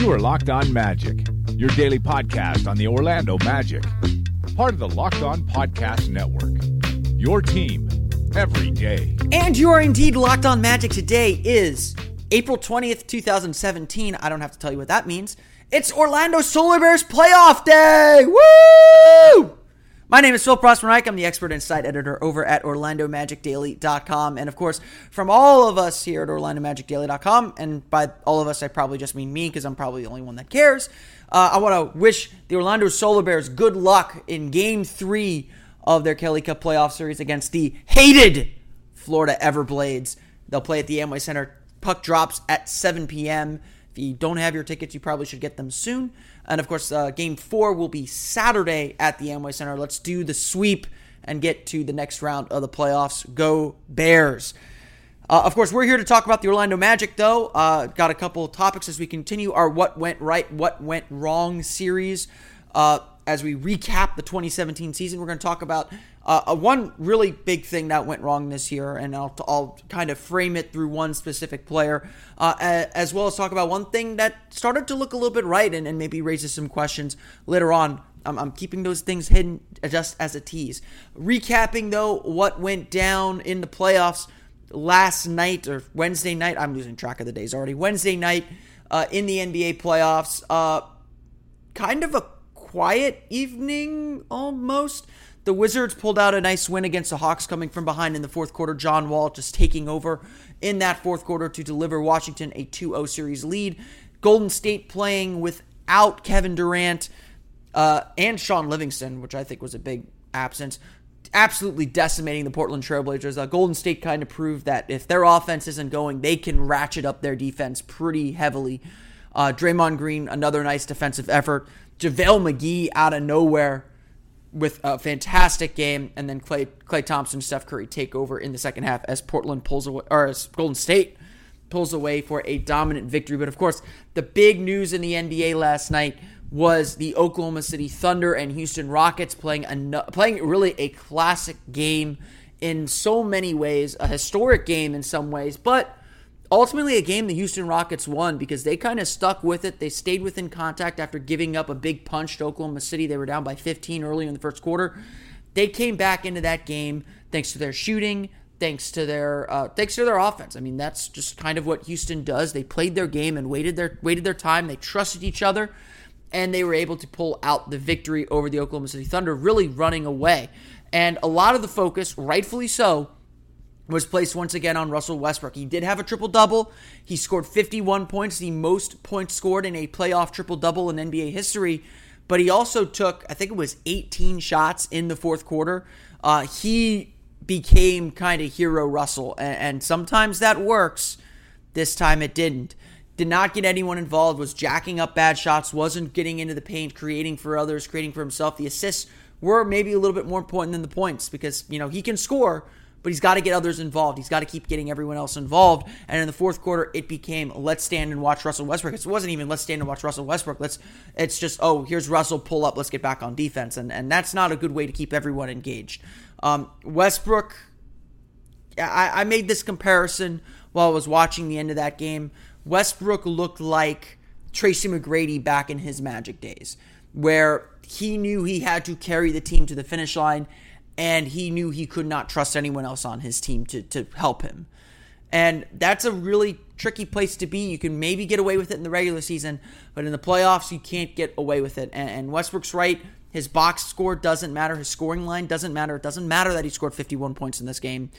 You are Locked On Magic, your daily podcast on the Orlando Magic, part of the Locked On Podcast Network. Your team every day. And you are indeed Locked On Magic. Today is April 20th, 2017. I don't have to tell you what that means. It's Orlando Solar Bears playoff day! Woo! My name is Phil Prosper I'm the expert insight editor over at OrlandoMagicDaily.com. And of course, from all of us here at OrlandoMagicDaily.com, and by all of us, I probably just mean me because I'm probably the only one that cares. Uh, I want to wish the Orlando Solar Bears good luck in game three of their Kelly Cup playoff series against the hated Florida Everblades. They'll play at the Amway Center. Puck drops at 7 p.m. You don't have your tickets, you probably should get them soon. And of course, uh, game four will be Saturday at the Amway Center. Let's do the sweep and get to the next round of the playoffs. Go Bears! Uh, of course, we're here to talk about the Orlando Magic, though. Uh, got a couple topics as we continue our What Went Right, What Went Wrong series. Uh, as we recap the 2017 season, we're going to talk about uh, one really big thing that went wrong this year, and I'll, I'll kind of frame it through one specific player, uh, as well as talk about one thing that started to look a little bit right and, and maybe raises some questions later on. I'm, I'm keeping those things hidden just as a tease. Recapping, though, what went down in the playoffs last night or Wednesday night. I'm losing track of the days already. Wednesday night uh, in the NBA playoffs. Uh, kind of a quiet evening almost. The Wizards pulled out a nice win against the Hawks coming from behind in the fourth quarter. John Wall just taking over in that fourth quarter to deliver Washington a 2 0 series lead. Golden State playing without Kevin Durant uh, and Shaun Livingston, which I think was a big absence. Absolutely decimating the Portland Trailblazers. Uh, Golden State kind of proved that if their offense isn't going, they can ratchet up their defense pretty heavily. Uh, Draymond Green, another nice defensive effort. JaVale McGee out of nowhere with a fantastic game, and then Clay Klay Thompson, Steph Curry take over in the second half as Portland pulls away, or as Golden State pulls away for a dominant victory. But of course, the big news in the NBA last night was the Oklahoma City Thunder and Houston Rockets playing a playing really a classic game in so many ways, a historic game in some ways, but ultimately a game the Houston Rockets won because they kind of stuck with it. They stayed within contact after giving up a big punch to Oklahoma City. They were down by 15 early in the first quarter. They came back into that game thanks to their shooting, thanks to their uh, thanks to their offense. I mean, that's just kind of what Houston does. They played their game and waited their waited their time. They trusted each other, and they were able to pull out the victory over the Oklahoma City Thunder, really running away. And a lot of the focus, rightfully so, was placed once again on Russell Westbrook. He did have a triple double. He scored 51 points, the most points scored in a playoff triple double in NBA history. But he also took, I think it was 18 shots in the fourth quarter. Uh, he became kind of hero Russell, and, and sometimes that works. This time it didn't. Did not get anyone involved, was jacking up bad shots, wasn't getting into the paint, creating for others, creating for himself. The assists were maybe a little bit more important than the points because, you know, he can score, but he's got to get others involved. He's got to keep getting everyone else involved. And in the fourth quarter, it became let's stand and watch Russell Westbrook. It wasn't even let's stand and watch Russell Westbrook. Let's it's just oh here's Russell pull up. Let's get back on defense. And and that's not a good way to keep everyone engaged. Um, Westbrook, I, I made this comparison while I was watching the end of that game. Westbrook looked like Tracy McGrady back in his Magic days, where he knew he had to carry the team to the finish line and he knew he could not trust anyone else on his team to, to help him. And that's a really tricky place to be. You can maybe get away with it in the regular season, but in the playoffs, you can't get away with it. And, and Westbrook's right. His box score doesn't matter. His scoring line doesn't matter. It doesn't matter that he scored 51 points in this game.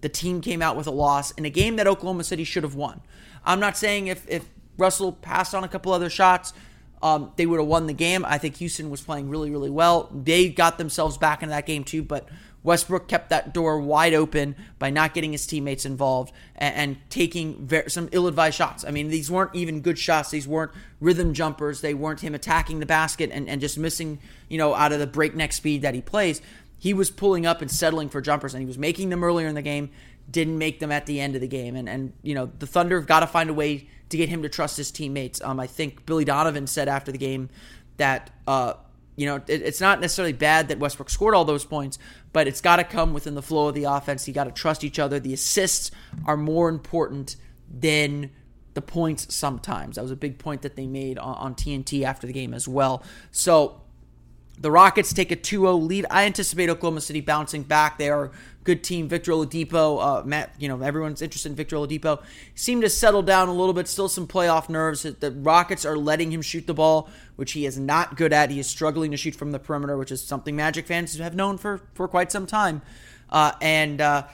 The team came out with a loss in a game that Oklahoma City should have won. I'm not saying if, if Russell passed on a couple other shots, um, they would have won the game. I think Houston was playing really, really well. They got themselves back into that game too, but Westbrook kept that door wide open by not getting his teammates involved and, and taking very, some ill-advised shots. I mean, these weren't even good shots. These weren't rhythm jumpers. They weren't him attacking the basket and, and just missing, you know, out of the breakneck speed that he plays. He was pulling up and settling for jumpers, and he was making them earlier in the game. Didn't make them at the end of the game, and and you know the Thunder have got to find a way to get him to trust his teammates. Um, I think Billy Donovan said after the game that uh, you know, it, it's not necessarily bad that Westbrook scored all those points, but it's got to come within the flow of the offense. You got to trust each other. The assists are more important than the points sometimes. That was a big point that they made on TNT after the game as well. So the Rockets take a 2-0 lead. I anticipate Oklahoma City bouncing back. They are a good team. Victor Oladipo, uh, Matt, you know, everyone's interested in Victor Oladipo. Seemed to settle down a little bit. Still some playoff nerves. The Rockets are letting him shoot the ball, which he is not good at. He is struggling to shoot from the perimeter, which is something Magic fans have known for for quite some time. Uh, and uh,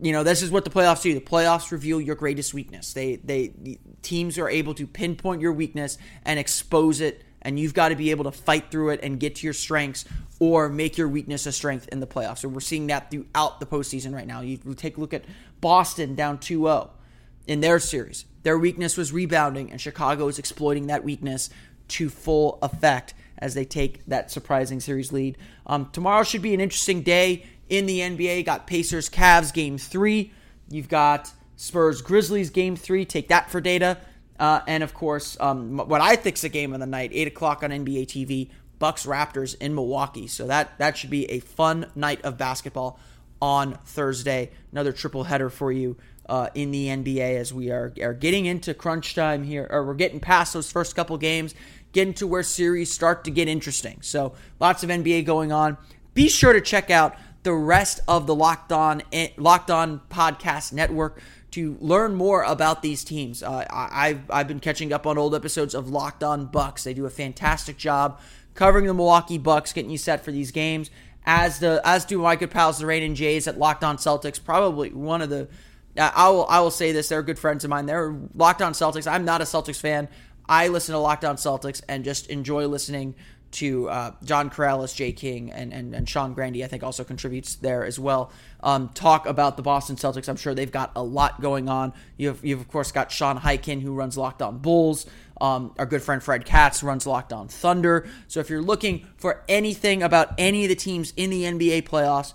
you know, this is what the playoffs do. The playoffs reveal your greatest weakness. They they the teams are able to pinpoint your weakness and expose it and you've got to be able to fight through it and get to your strengths or make your weakness a strength in the playoffs. So we're seeing that throughout the postseason right now. You take a look at Boston down 2 0 in their series. Their weakness was rebounding, and Chicago is exploiting that weakness to full effect as they take that surprising series lead. Um, tomorrow should be an interesting day in the NBA. Got Pacers Cavs game three. You've got Spurs Grizzlies game three. Take that for data. Uh, and of course, um, what I think is a game of the night, eight o'clock on NBA TV, Bucks Raptors in Milwaukee. So that that should be a fun night of basketball on Thursday. Another triple header for you uh, in the NBA as we are are getting into crunch time here, or we're getting past those first couple games, getting to where series start to get interesting. So lots of NBA going on. Be sure to check out the rest of the Locked On eh, Locked On Podcast Network to learn more about these teams. Uh, I've, I've been catching up on old episodes of Locked On Bucks. They do a fantastic job covering the Milwaukee Bucks, getting you set for these games. As the as do my good pals the Rain and Jays at Locked On Celtics. Probably one of the I will I will say this. They're good friends of mine. They're Locked On Celtics. I'm not a Celtics fan. I listen to Locked On Celtics and just enjoy listening to uh, John Karalis, Jay King, and, and, and Sean Grande, I think also contributes there as well. Um, talk about the Boston Celtics. I'm sure they've got a lot going on. You've, you've of course, got Sean Highkin, who runs Locked On Bulls. Um, our good friend Fred Katz runs Locked On Thunder. So if you're looking for anything about any of the teams in the NBA playoffs,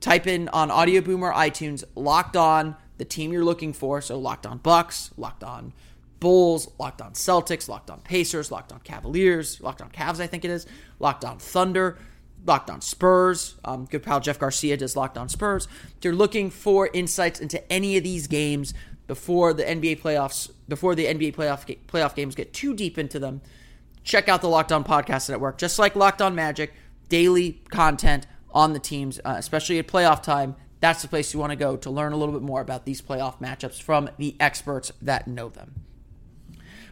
type in on Audioboom or iTunes, Locked On, the team you're looking for. So Locked On Bucks, Locked On Bulls, Locked On Celtics, Locked On Pacers, Locked On Cavaliers, Locked On Cavs, I think it is, Locked On Thunder, Locked On Spurs. Um, good pal Jeff Garcia does Locked On Spurs. If you're looking for insights into any of these games before the NBA playoffs, before the NBA playoff playoff games get too deep into them, check out the Locked On Podcast Network. Just like Locked On Magic, daily content on the teams, uh, especially at playoff time. That's the place you want to go to learn a little bit more about these playoff matchups from the experts that know them.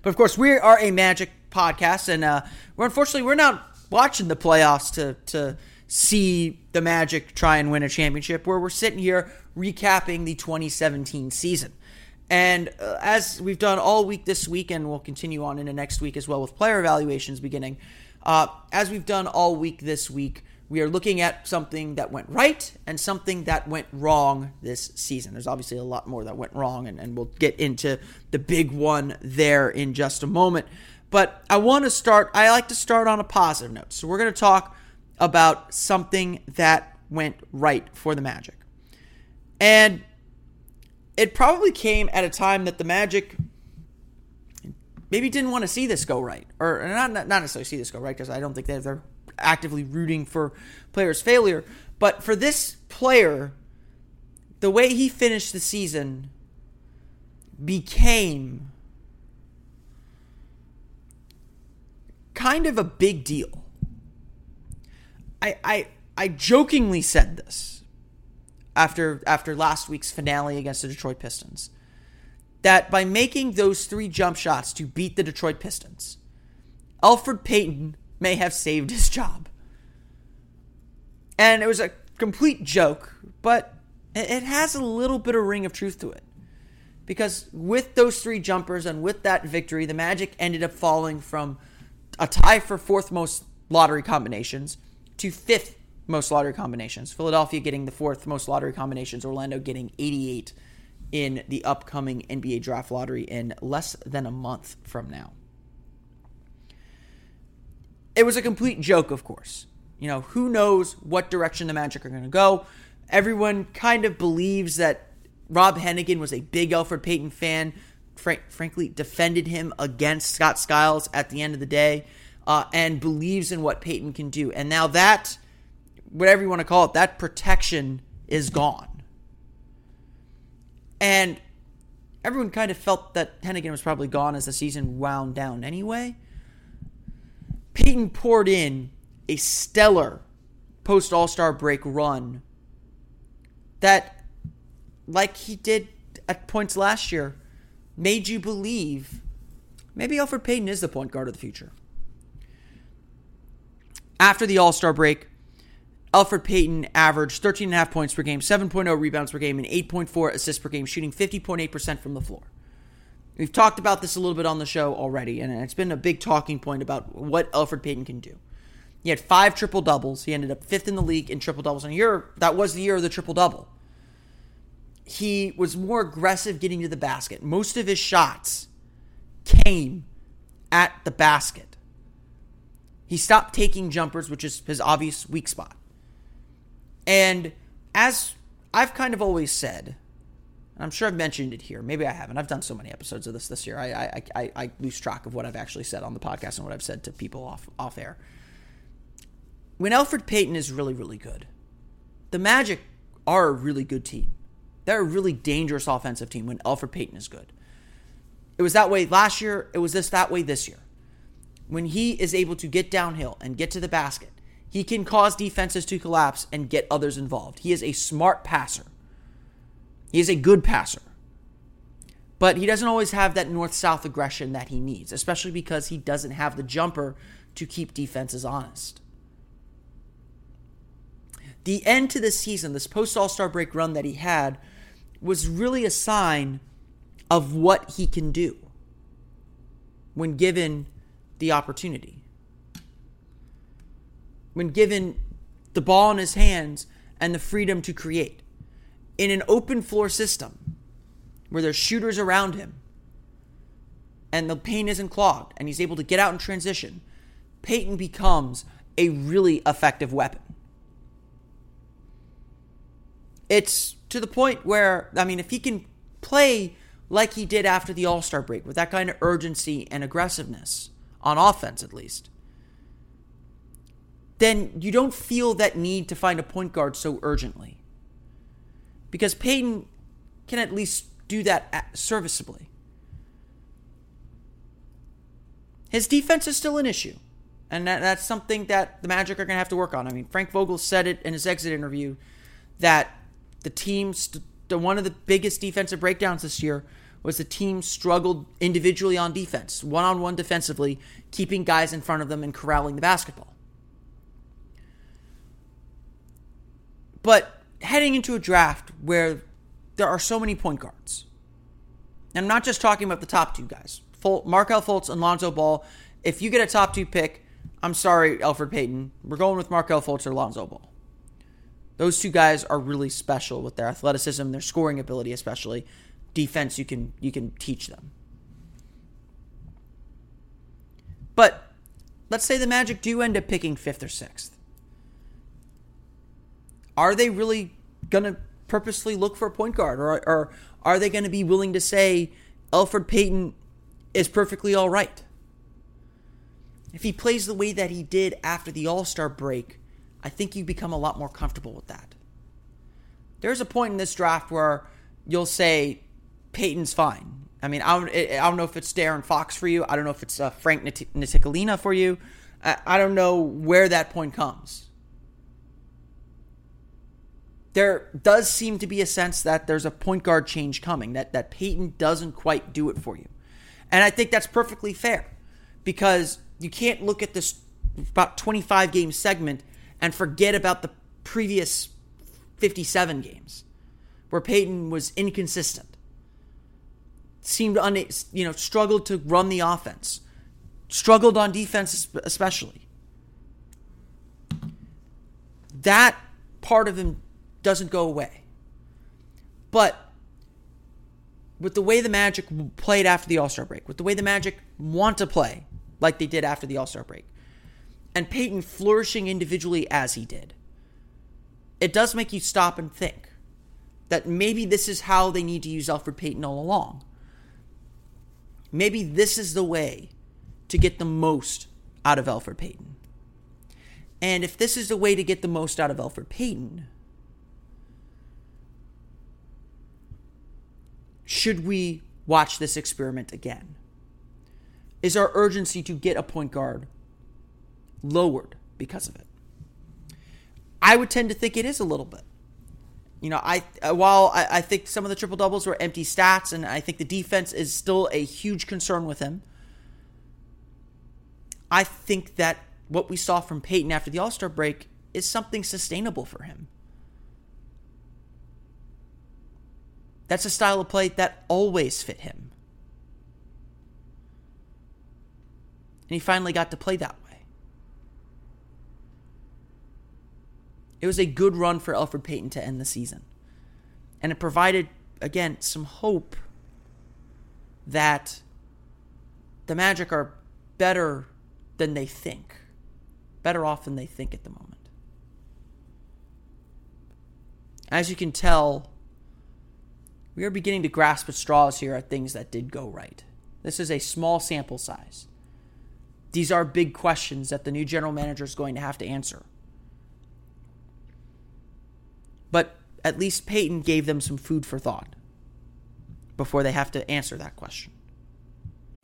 But of course, we are a Magic podcast, and uh, we're unfortunately we're not watching the playoffs to to see the Magic try and win a championship. Where we're sitting here recapping the 2017 season. And uh, as we've done all week this week, and we'll continue on into next week as well with player evaluations beginning, uh, as we've done all week this week, we are looking at something that went right and something that went wrong this season. There's obviously a lot more that went wrong, and, and we'll get into the big one there in just a moment. But I want to start, I like to start on a positive note. So we're going to talk about something that went right for the Magic. And it probably came at a time that the Magic maybe didn't want to see this go right, or not, not necessarily see this go right because I don't think they're actively rooting for players' failure. But for this player, the way he finished the season became kind of a big deal. I I I jokingly said this after after last week's finale against the Detroit Pistons that by making those three jump shots to beat the Detroit Pistons, Elfrid Payton may have saved his job. And it was a complete joke, but it has a little bit of ring of truth to it. Because with those three jumpers and with that victory, the Magic ended up falling from a tie for fourth most lottery combinations to fifth most lottery combinations. Philadelphia getting the fourth most lottery combinations. Orlando getting 88 in the upcoming NBA draft lottery in less than a month from now. It was a complete joke, of course. You know, who knows what direction the Magic are going to go? Everyone kind of believes that Rob Hennigan was a big Elfrid Payton fan. frankly, defended him against Scott Skiles at the end of the day, uh, and believes in what Payton can do. And now that, whatever you want to call it, that protection is gone. And everyone kind of felt that Hennigan was probably gone as the season wound down anyway. Payton poured in a stellar post All Star break run that, like he did at points last year, made you believe maybe Elfrid Payton is the point guard of the future. After the All Star break, Elfrid Payton averaged 13.5 points per game, 7.0 rebounds per game, and 8.4 assists per game, shooting 50.8% from the floor. We've talked about this a little bit on the show already, and it's been a big talking point about what Elfrid Payton can do. He had five triple doubles. He ended up fifth in the league in triple doubles. And a year that was the year of the triple double. He was more aggressive getting to the basket. Most of his shots came at the basket. He stopped taking jumpers, which is his obvious weak spot. And as I've kind of always said, I'm sure I've mentioned it here. Maybe I haven't. I've done so many episodes of this this year. I I, I, I lose track of what I've actually said on the podcast and what I've said to people off off air when Elfrid Payton is really, really good, the Magic are a really good team. They're a really dangerous offensive team when Elfrid Payton is good. It was that way last year. It was this that way this year. When he is able to get downhill and get to the basket, he can cause defenses to collapse and get others involved. He is a smart passer. He is a good passer. But he doesn't always have that north south aggression that he needs, especially because he doesn't have the jumper to keep defenses honest the end to the season, this post All Star break run that he had, was really a sign of what he can do when given the opportunity. When given the ball in his hands and the freedom to create. In an open floor system where there's shooters around him and the paint isn't clogged and he's able to get out in transition, Payton becomes a really effective weapon. It's to the point where, I mean, if he can play like he did after the All Star break with that kind of urgency and aggressiveness, on offense at least, then you don't feel that need to find a point guard so urgently. Because Payton can at least do that serviceably. His defense is still an issue. And that, that's something that the Magic are going to have to work on. I mean, Frank Vogel said it in his exit interview that the team, st- one of the biggest defensive breakdowns this year was the team struggled individually on defense, one on one defensively, keeping guys in front of them and corralling the basketball. But heading into a draft where there are so many point guards, and I'm not just talking about the top two guys, Fol- Markelle Fultz and Lonzo Ball. If you get a top two pick, I'm sorry, Elfrid Payton. We're going with Markelle Fultz or Lonzo Ball. Those two guys are really special with their athleticism, their scoring ability, especially defense. You can you can teach them. But let's say the Magic do end up picking fifth or sixth. Are they really gonna purposely look for a point guard, or, or are they going to be willing to say Elfrid Payton is perfectly all right? If he plays the way that he did after the All Star break, I think you become a lot more comfortable with that. There's a point in this draft where you'll say Payton's fine. I mean, I don't, I don't know if it's De'Aaron Fox for you. I don't know if it's uh, Frank Ntilikina for you. I, I don't know where that point comes. There does seem to be a sense that there's a point guard change coming, that, that Payton doesn't quite do it for you. And I think that's perfectly fair because you can't look at this about 25 game segment and forget about the previous 57 games where Payton was inconsistent. Seemed un, you know struggled to run the offense. Struggled on defense especially. that part of him doesn't go away. But with the way the Magic played after the All Star break, with the way the Magic want to play like they did after the All Star break, and Payton flourishing individually as he did, it does make you stop and think that maybe this is how they need to use Elfrid Payton all along. Maybe this is the way to get the most out of Elfrid Payton. And if this is the way to get the most out of Elfrid Payton, should we watch this experiment again? Is our urgency to get a point guard lowered because of it? I would tend to think it is a little bit. You know, I uh, while I, I think some of the triple doubles were empty stats, and I think the defense is still a huge concern with him. I think that what we saw from Payton after the All Star break is something sustainable for him. That's a style of play that always fit him. And he finally got to play that way. It was a good run for Elfrid Payton to end the season. And it provided, again, some hope that the Magic are better than they think. Better off than they think at the moment. As you can tell, we are beginning to grasp at straws here at things that did go right. This is a small sample size. These are big questions that the new general manager is going to have to answer. But at least Payton gave them some food for thought before they have to answer that question.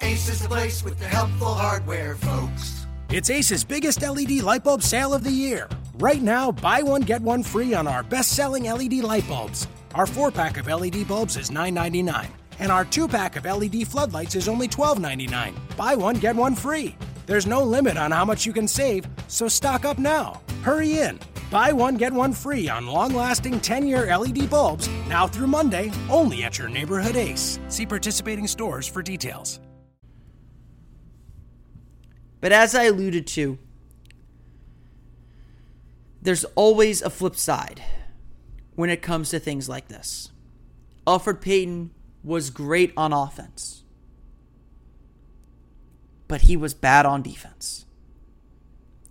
Ace is the place with the helpful hardware, folks. It's Ace's biggest LED light bulb sale of the year. Right now, buy one, get one free on our best selling LED light bulbs. Our four pack of LED bulbs is $9.99, and our two pack of LED floodlights is only $12.99. Buy one, get one free. There's no limit on how much you can save, so stock up now. Hurry in. Buy one, get one free on long lasting 10 year LED bulbs now through Monday, only at your neighborhood Ace. See participating stores for details. But as I alluded to, there's always a flip side when it comes to things like this. Elfrid Payton was great on offense, but he was bad on defense.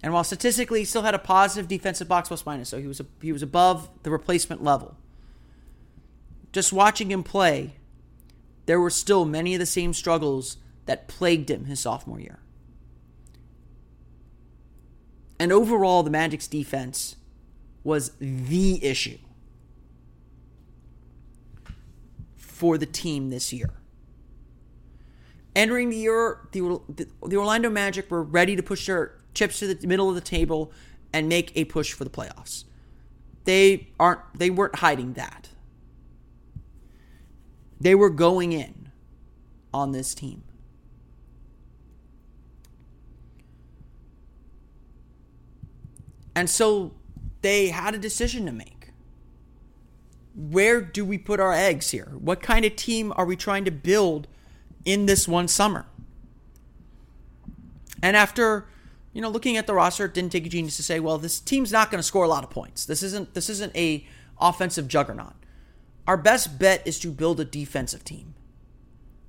And while statistically he still had a positive defensive box plus minus, so he was he was above the replacement level. Just watching him play, there were still many of the same struggles that plagued him his sophomore year. And overall, the Magic's defense was the issue for the team this year. Entering the year, the, the Orlando Magic were ready to push their chips to the middle of the table and make a push for the playoffs. They aren't they weren't hiding that. They were going in on this team. And so they had a decision to make. Where do we put our eggs here? What kind of team are we trying to build in this one summer? And after, you know, looking at the roster, it didn't take a genius to say, well, this team's not going to score a lot of points. This isn't this isn't a offensive juggernaut. Our best bet is to build a defensive team.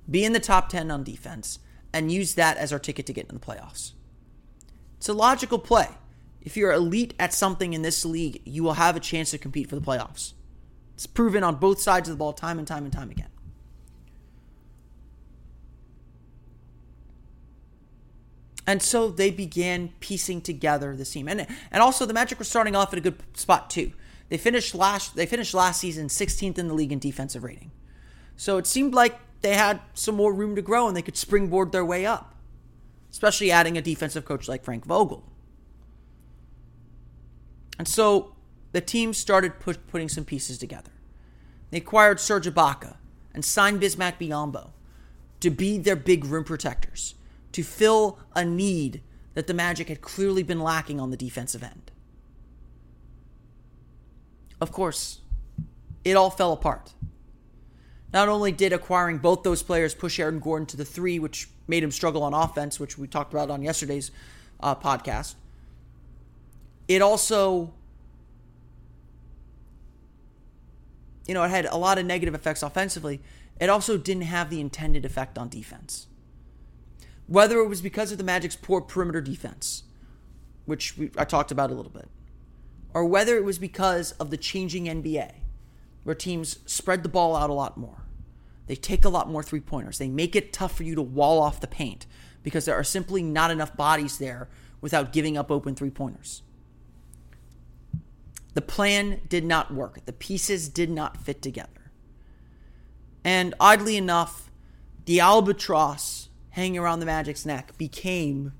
Be in the top 10 on defense and use that as our ticket to get in the playoffs. It's a logical play if you're elite at something in this league, you will have a chance to compete for the playoffs. It's proven on both sides of the ball time and time and time again. And so they began piecing together the team. And and also the Magic were starting off at a good spot too. They finished last they finished last season 16th in the league in defensive rating. So it seemed like they had some more room to grow and they could springboard their way up. Especially adding a defensive coach like Frank Vogel. And so the team started put, putting some pieces together. They acquired Serge Ibaka and signed Bismack Biyombo to be their big rim protectors, to fill a need that the Magic had clearly been lacking on the defensive end. Of course, it all fell apart. Not only did acquiring both those players push Aaron Gordon to the three, which made him struggle on offense, which we talked about on yesterday's uh, podcast, it also you know, it had a lot of negative effects offensively. It also didn't have the intended effect on defense. Whether it was because of the Magic's poor perimeter defense, which we, I talked about a little bit, or whether it was because of the changing NBA, where teams spread the ball out a lot more. They take a lot more three pointers. They make it tough for you to wall off the paint because there are simply not enough bodies there without giving up open three pointers. The plan did not work. The pieces did not fit together. And oddly enough, the albatross hanging around the Magic's neck became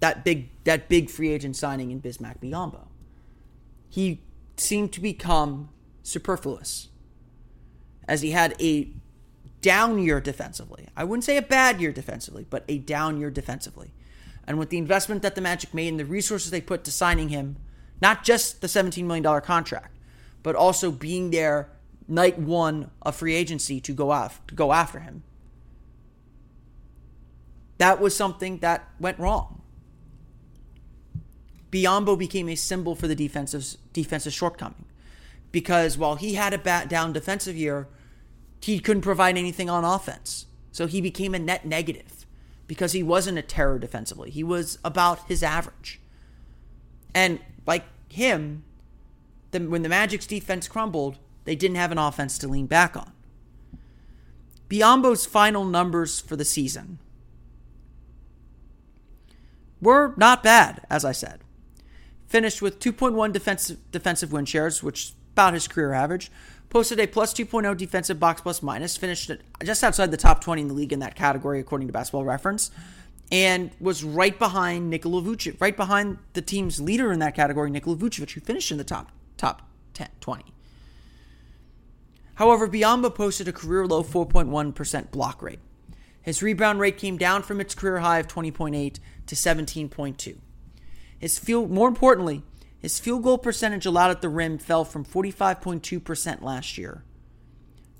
that big that big free agent signing in Bismack Biyombo. He seemed to become superfluous as he had a down year defensively. I wouldn't say a bad year defensively, but a down year defensively. And with the investment that the Magic made and the resources they put to signing him, not just the $17 million contract, but also being there night one of free agency to go off to go after him. That was something that went wrong. Biyombo became a symbol for the defensive defensive shortcoming. Because while he had a bat down defensive year, he couldn't provide anything on offense. So he became a net negative because he wasn't a terror defensively. He was about his average. And like him, the, when the Magic's defense crumbled, they didn't have an offense to lean back on. Biyombo's final numbers for the season were not bad, as I said. Finished with 2.1 defensive defensive win shares, which is about his career average. Posted a plus 2.0 defensive box plus minus. Finished just outside the top 20 in the league in that category, according to Basketball Reference and was right behind Nikola Vucevic, right behind the team's leader in that category, Nikola Vucevic, who finished in the top top 10, 20. However, Biyombo posted a career low 4.1% block rate. His rebound rate came down from its career high of 20.8 to 17.2. His field, more importantly, his field goal percentage allowed at the rim fell from 45.2% last year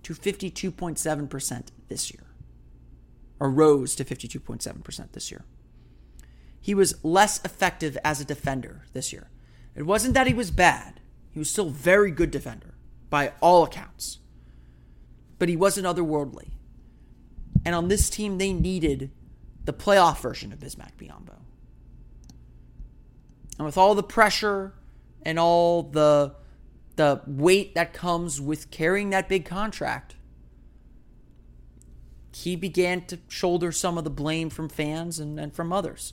to 52.7% this year or rose to 52.7% this year. He was less effective as a defender this year. It wasn't that he was bad, he was still a very good defender by all accounts. But he wasn't otherworldly. And on this team, they needed the playoff version of Bismack Biyombo. And with all the pressure and all the the weight that comes with carrying that big contract, he began to shoulder some of the blame from fans and, and from others,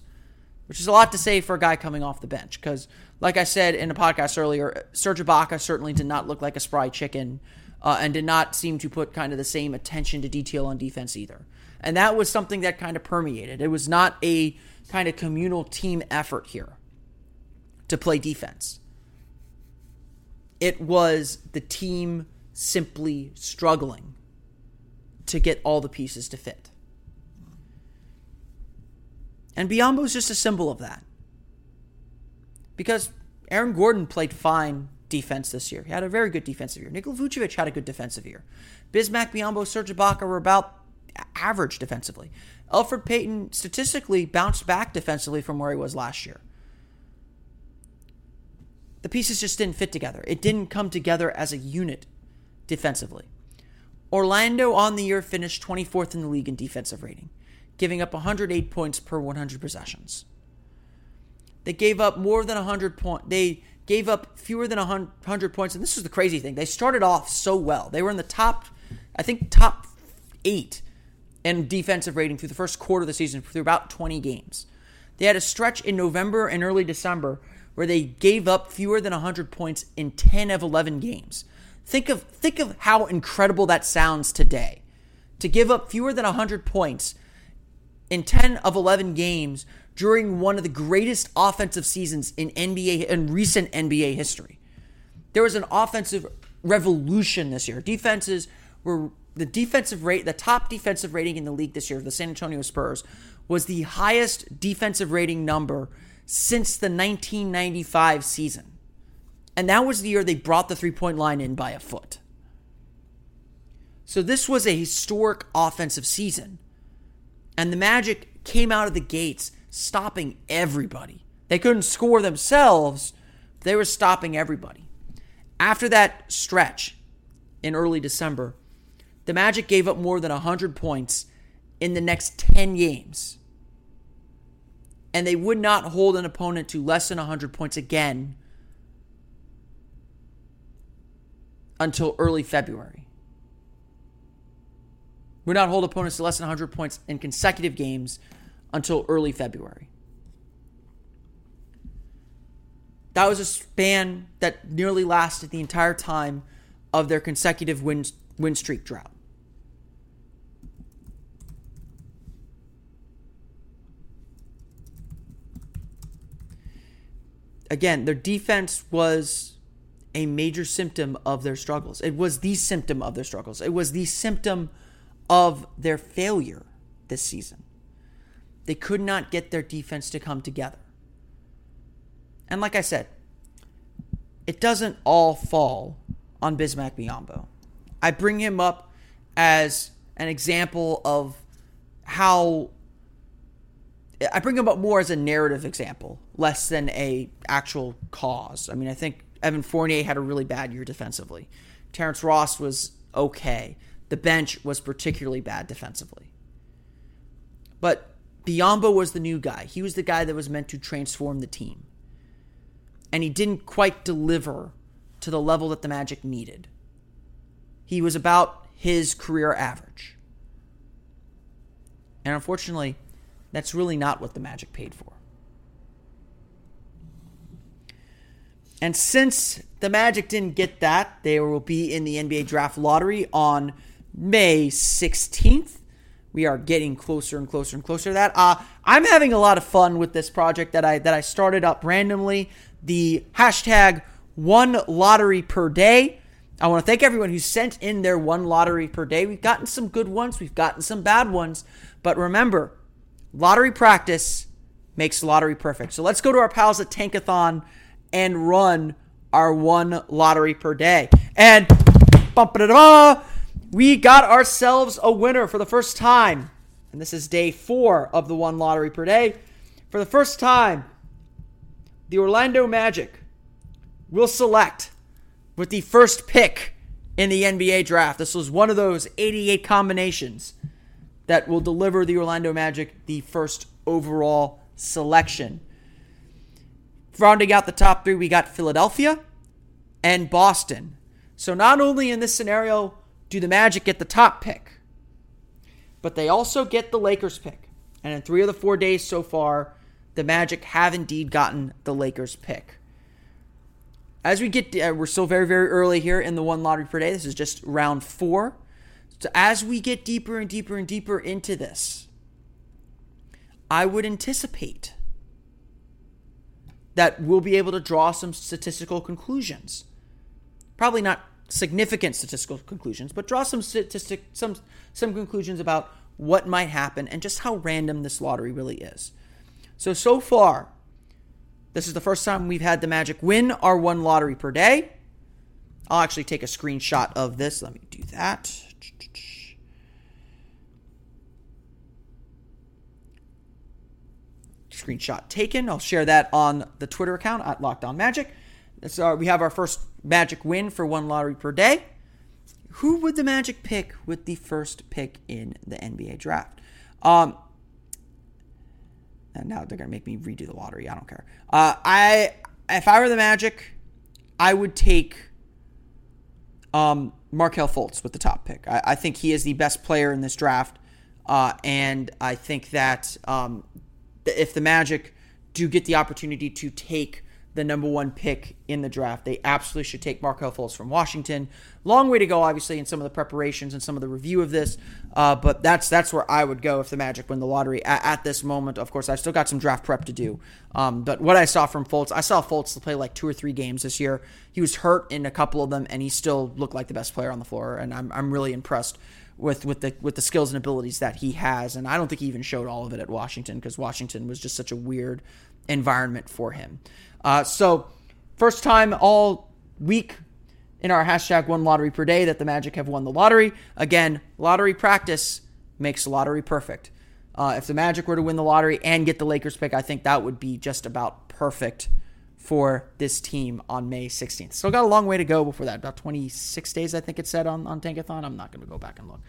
which is a lot to say for a guy coming off the bench. Because, like I said in a podcast earlier, Serge Ibaka certainly did not look like a spry chicken uh, and did not seem to put kind of the same attention to detail on defense either. And that was something that kind of permeated. It was not a kind of communal team effort here to play defense. It was the team simply struggling to get all the pieces to fit. And Biyombo is just a symbol of that. Because Aaron Gordon played fine defense this year. He had a very good defensive year. Nikola Vucevic had a good defensive year. Bismack, Biyombo, Serge Ibaka were about average defensively. Elfrid Payton statistically bounced back defensively from where he was last year. The pieces just didn't fit together. It didn't come together as a unit defensively. Orlando on the year finished 24th in the league in defensive rating, giving up 108 points per 100 possessions. They gave up more than 100 points. They gave up fewer than 100 points, and this is the crazy thing. They started off so well. They were in the top, I think, top eight in defensive rating through the first quarter of the season through about 20 games. They had a stretch in November and early December where they gave up fewer than 100 points in 10 of 11 games. Think of think of how incredible that sounds today. To give up fewer than 100 points in 10 of 11 games during one of the greatest offensive seasons in NBA in recent NBA history. There was an offensive revolution this year. Defenses were the defensive rate, the top defensive rating in the league this year, the San Antonio Spurs, was the highest defensive rating number since the 1995 season. And that was the year they brought the three point line in by a foot. So this was a historic offensive season. And the Magic came out of the gates stopping everybody. They couldn't score themselves, they were stopping everybody. After that stretch, in early December, the Magic gave up more than 100 points in the next 10 games. And they would not hold an opponent to less than 100 points again until early February. Would not hold opponents to less than 100 points in consecutive games until early February. That was a span that nearly lasted the entire time of their consecutive win, win streak drought. Again, their defense was a major symptom of their struggles. It was the symptom of their struggles. It was the symptom of their failure this season. They could not get their defense to come together. And like I said, it doesn't all fall on Bismack Biyombo. I bring him up as an example of how I bring him up more as a narrative example, less than a actual cause. I mean, I think Evan Fournier had a really bad year defensively. Terrence Ross was okay. The bench was particularly bad defensively. But Biyombo was the new guy. He was the guy that was meant to transform the team. And he didn't quite deliver to the level that the Magic needed. He was about his career average. And unfortunately, that's really not what the Magic paid for. And since the Magic didn't get that, they will be in the NBA draft lottery on May 16th. We are getting closer and closer and closer to that. Uh, I'm having a lot of fun with this project that I that I started up randomly. The hashtag one lottery per day. I want to thank everyone who sent in their one lottery per day. We've gotten some good ones, we've gotten some bad ones, but remember, lottery practice makes lottery perfect. So let's go to our pals at Tankathon and run our one lottery per day. And we got ourselves a winner for the first time. And this is day four of the one lottery per day. For the first time, the Orlando Magic will select with the first pick in the NBA draft. This was one of those 88 combinations that will deliver the Orlando Magic the first overall selection. Rounding out the top three, we got Philadelphia and Boston. So not only in this scenario do the Magic get the top pick, but they also get the Lakers pick. And in three of the four days so far, the Magic have indeed gotten the Lakers pick as we get, uh, we're still very, very early here in the one lottery per day. This is just round four. So as we get deeper and deeper and deeper into this, I would anticipate that we'll be able to draw some statistical conclusions. Probably not significant statistical conclusions, but draw some statistic some some conclusions about what might happen and just how random this lottery really is. So so far, this is the first time we've had the Magic win our one lottery per day. I'll actually take a screenshot of this. Let me do that. Screenshot taken. I'll share that on the Twitter account at Locked On Magic. So we have our first Magic win for one lottery per day. Who would the Magic pick with the first pick in the NBA draft? Um, and now they're gonna make me redo the lottery. I don't care. Uh, I if I were the Magic, I would take um, Markelle Fultz with the top pick. I, I, think he is the best player in this draft, uh, and I think that um, if the Magic do get the opportunity to take the number one pick in the draft. They absolutely should take Markelle Fultz from Washington. Long way to go, obviously, in some of the preparations and some of the review of this. Uh, but that's that's where I would go if the Magic win the lottery at, at this moment. Of course, I've still got some draft prep to do. Um, but what I saw from Fultz, I saw Fultz play like two or three games this year. He was hurt in a couple of them, and he still looked like the best player on the floor. And I'm I'm really impressed with with the with the skills and abilities that he has. And I don't think he even showed all of it at Washington because Washington was just such a weird environment for him. Uh, so, first time all week in our hashtag one lottery per day that the Magic have won the lottery. Again, lottery practice makes lottery perfect. Uh, if the Magic were to win the lottery and get the Lakers pick, I think that would be just about perfect for this team on May 16th. Still got a long way to go before that. About 26 days, I think it said on, on Tankathon. I'm not going to go back and look.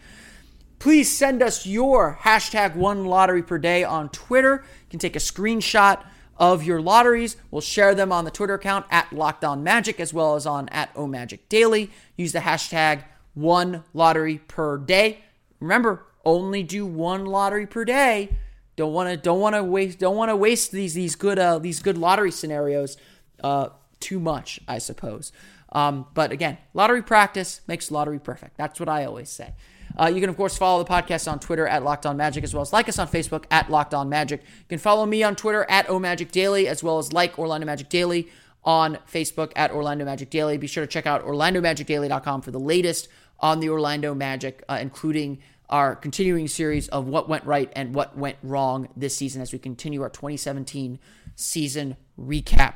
Please send us your hashtag one lottery per day on Twitter. You can take a screenshot of your lotteries. We'll share them on the Twitter account at Locked On Magic as well as on at OMagic Daily. Use the hashtag one lottery per day. Remember, only do one lottery per day. Don't want to don't want to waste don't want to waste these these good uh, these good lottery scenarios uh, too much, I suppose. Um, but again, lottery practice makes lottery perfect. That's what I always say. Uh, you can, of course, follow the podcast on Twitter at Locked On Magic, as well as like us on Facebook at Locked On Magic. You can follow me on Twitter at OMagic Daily, as well as like Orlando Magic Daily on Facebook at Orlando Magic Daily. Be sure to check out OrlandoMagicDaily.com for the latest on the Orlando Magic, uh, including our continuing series of what went right and what went wrong this season as we continue our 2017 season recap.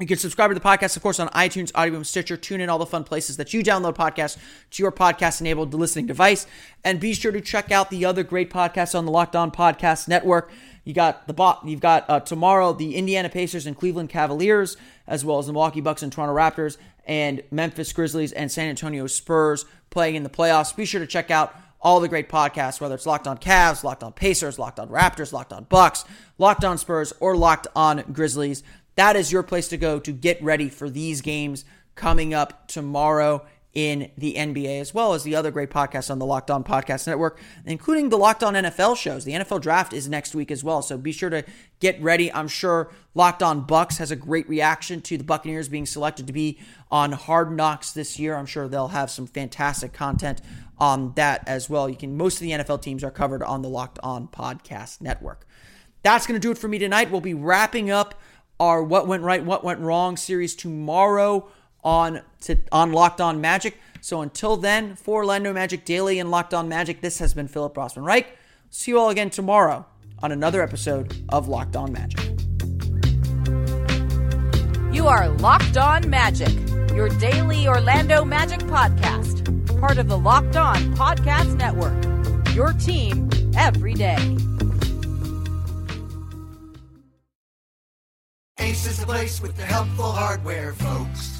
You can subscribe to the podcast, of course, on iTunes, Audioboom, Stitcher, TuneIn all the fun places that you download podcasts to your podcast-enabled listening device. And be sure to check out the other great podcasts on the Locked On Podcast Network. You got the bot. You've got uh, tomorrow the Indiana Pacers and Cleveland Cavaliers, as well as the Milwaukee Bucks and Toronto Raptors, and Memphis Grizzlies and San Antonio Spurs playing in the playoffs. Be sure to check out all the great podcasts, whether it's Locked On Cavs, Locked On Pacers, Locked On Raptors, Locked On Bucks, Locked On Spurs, or Locked On Grizzlies. That is your place to go to get ready for these games coming up tomorrow in the NBA, as well as the other great podcasts on the Locked On Podcast Network, including the Locked On NFL shows. The NFL draft is next week as well, so be sure to get ready. I'm sure Locked On Bucs has a great reaction to the Buccaneers being selected to be on Hard Knocks this year. I'm sure they'll have some fantastic content on that as well. You can most of the NFL teams are covered on the Locked On Podcast Network. That's going to do it for me tonight. We'll be wrapping up our What Went Right, What Went Wrong series tomorrow on to, on Locked On Magic. So until then, for Orlando Magic Daily and Locked On Magic, this has been Philip Rossman Reich. See you all again tomorrow on another episode of Locked On Magic. You are Locked On Magic, your daily Orlando Magic podcast, part of the Locked On Podcast Network. Your team every day. Ace is the place with the helpful hardware, folks.